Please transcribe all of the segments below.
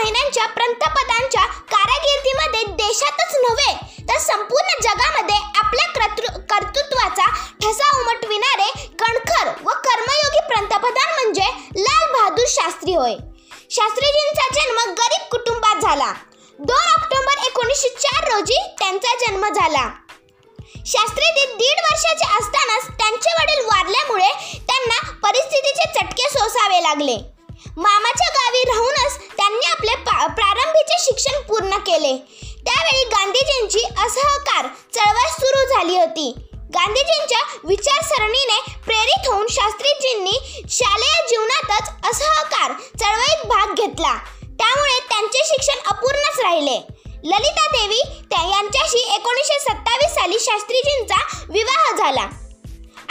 महिन्यांच्या पंतप्रधानांच्या कारकिर्दीमध्ये देशातच नव्हे तर संपूर्ण जगामध्ये आपल्या कर्तृ कर्तृत्वाचा ठसा उमटविणारे कणखर व कर्मयोगी पंतप्रधान म्हणजे लाल बहादूर शास्त्री होय. शास्त्रीजींचा जन्म गरीब कुटुंबात झाला. दोन ऑक्टोबर एकोणीसशे चार रोजी त्यांचा जन्म झाला. शास्त्रीजी दीड वर्षाचे असतानाच त्यांचे वडील वारल्यामुळे त्यांना परिस्थितीचे चटके सोसावे लागले. मामाच्या गावी राहूनच त्यांनी आपले प्रारंभीचे शिक्षण पूर्ण केले. त्यावेळी गांधीजींची असहकार चळवळ सुरू झाली होती. गांधीजींच्या विचारसरणीने प्रेरित होऊन शास्त्रीजींनी शालेय जीवनातच असहकार चळवळीत भाग घेतला. त्यामुळे त्यांचे शिक्षण अपूर्णच राहिले. ललिता देवी यांच्याशी एकोणीसशे सत्तावीस साली शास्त्रीजींचा विवाह झाला.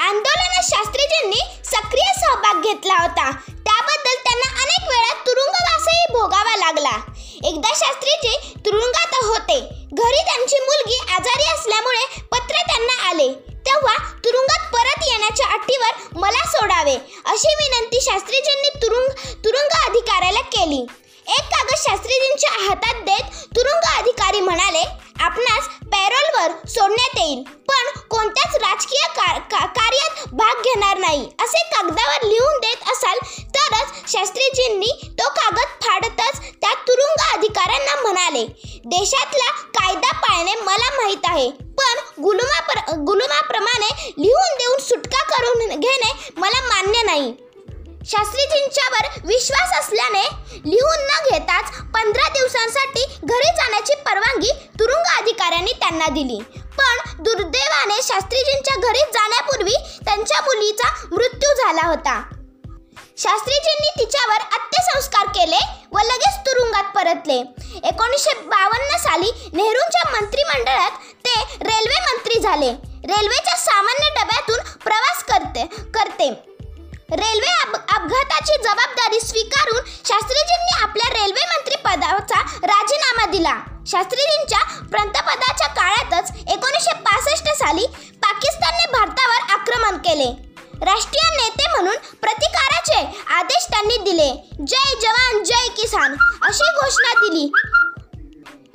आंदोलनात शास्त्रीजींनी सक्रिय सहभाग घेतला होता. त्याबद्दल त्यांना अनेक वेळा तुरुंगवासही भोगावा लागला. एकदा शास्त्रीजी तुरुंगात होते. घरी त्यांची मुलगी आजारी असल्यामुळे पत्र त्यांना आले. तेव्हा तुरुंगात परत येण्याच्या अटीवर मला सोडावे अशी विनंती शास्त्रीजींनी तुरुंग तुरुंग अधिकाऱ्याला केली. एक कागद शास्त्रीजींच्या हातात देत तुरुंग अधिकारी म्हणाले आपणास पॅरोलवर सोडण्यात येईल पण कोणत्याच राजकीय कार्यात भाग घेणार नाही असे कागदावर लिहून देत शास्त्रीजींनी तो कागद फाडतच त्या तुरुंग अधिकाऱ्यांना म्हणाले देशातला कायदा पाळणे मला माहीत आहे पण गुलुमा गुलुमाप्रमाणे लिहून देऊन सुटका करून घेणे मला मान्य नाही. शास्त्रीजींच्यावर विश्वास असल्याने लिहून न घेताच पंधरा दिवसांसाठी घरी जाण्याची परवानगी तुरुंग अधिकाऱ्यांनी त्यांना दिली. पण दुर्दैवाने शास्त्रीजींच्या घरी जाण्यापूर्वी त्यांच्या मुलीचा मृत्यू झाला होता. शास्त्रीजींनी तिच्यावर अत्यसंस्कार केले व लगेच तुरुंगात परतले. एकोणीसशे बावन्न साली नेहरूंच्या मंत्रिमंडळात ते रेल्वे मंत्री झाले. रेल्वेच्या सामान्य डब्यातून प्रवास करते करते. रेल्वे अपघाताची जबाबदारी स्वीकारून शास्त्रीजींनी आपल्या रेल्वे मंत्री पदाचा राजीनामा दिला. शास्त्रीजींच्या पंतपदाच्या काळातच एकोणीसशे दिले. जय जवान जय किसान. अशी घोषणा दिली.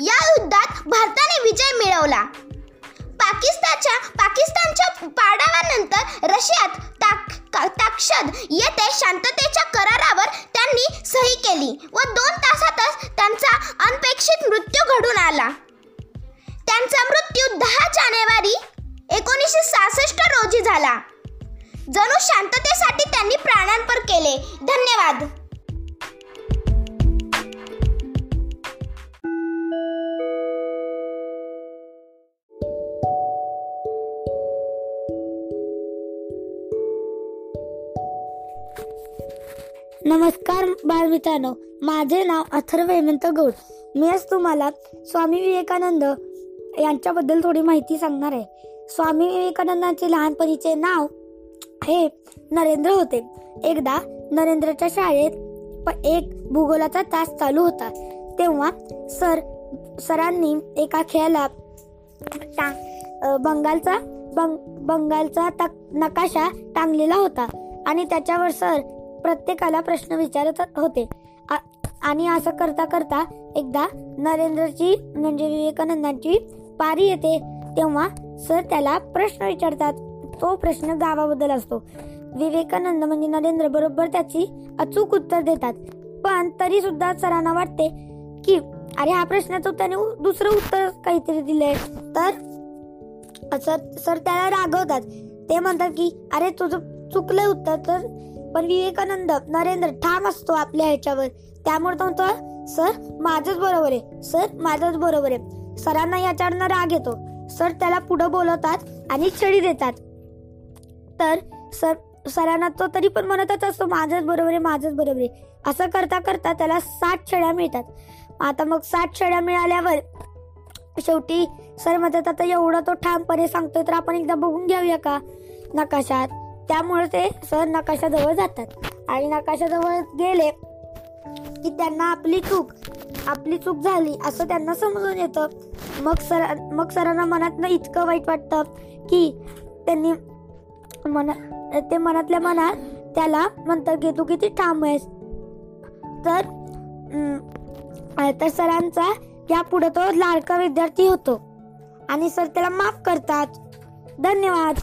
या युद्धात भारताने विजय मिळवला. पाकिस्तानच्या पाकिस्तानच्या पाडावानंतर रशियात ताक ताक्षद येथे शांततेच्या करारावर त्यांनी सही केली व दोन तासातच त्यांचा अनपेक्षित मृत्यू घडून आला. त्यांचा मृत्यू दहा जानेवारी एकोणीसशे सहासष्ट रोजी झाला. जणू शांततेसाठी त्यांनी प्राणांपर केले. धन्यवाद. नमस्कार बालमित्रांनो माझे नाव अथर्व हेमंत गौड. मी आज तुम्हाला स्वामी विवेकानंद यांच्याबद्दल थोडी माहिती सांगणार आहे. स्वामी विवेकानंदांचे लहानपणीचे नाव हे नरेंद्र होते. एकदा नरेंद्रच्या शाळेत एक भूगोलाचा तास चालू होता. तेव्हा सर सरांनी एका खेळाला बंगालचा बंग बंगालचा तक नकाशा टांगलेला होता आणि त्याच्यावर सर प्रत्येकाला प्रश्न विचारत होते. आणि असं करता करता एकदा नरेंद्रची म्हणजे विवेकानंदांची पारी येते. तेव्हा सर त्याला प्रश्न विचारतात. तो प्रश्न गावाबद्दल असतो. विवेकानंद म्हणजे नरेंद्र बरोबर त्याची अचूक उत्तर देतात. पण तरी सुद्धा सरांना वाटते की अरे हा प्रश्नाचं त्याने दुसरं उत्तर काहीतरी दिलंय. तर सर त्याला रागवतात. ते म्हणतात की अरे तुझं चुकलंय उत्तर तर. पण विवेकानंद नरेंद्र ठाम असतो आपल्या ह्याच्यावर. त्यामुळे तो म्हणतो सर माझंच बरोबर आहे. सर माझंच बरोबर आहे. सरांना याच्यावरनं राग येतो. सर त्याला पुढं बोलवतात आणि छडी देतात. तर सर सरांना तो तरी पण म्हणतच असतो माझंच बरोबर आहे माझंच बरोबर आहे. असं करता करता त्याला सात छड्या मिळतात. आता मग सात छड्या मिळाल्यावर शेवटी सर म्हणतात आता एवढं तो ठामपणे सांगतोय तर आपण एकदा बघून घेऊया का? नकाशात. त्यामुळे ते सर नकाशाजवळ जातात. आणि नकाशाजवळ गेले की त्यांना आपली चूक आपली चूक झाली असं त्यांना समजून येतं. मग सर मग सरांना मनातनं इतकं वाईट वाटतं की त्यांनी मना ते मनातल्या मनात त्याला म्हणतात की तू किती ठाम आहेस. तर तर सरांचा यापुढे तो लाडका विद्यार्थी होतो. आणि सर त्याला माफ करतात. धन्यवाद.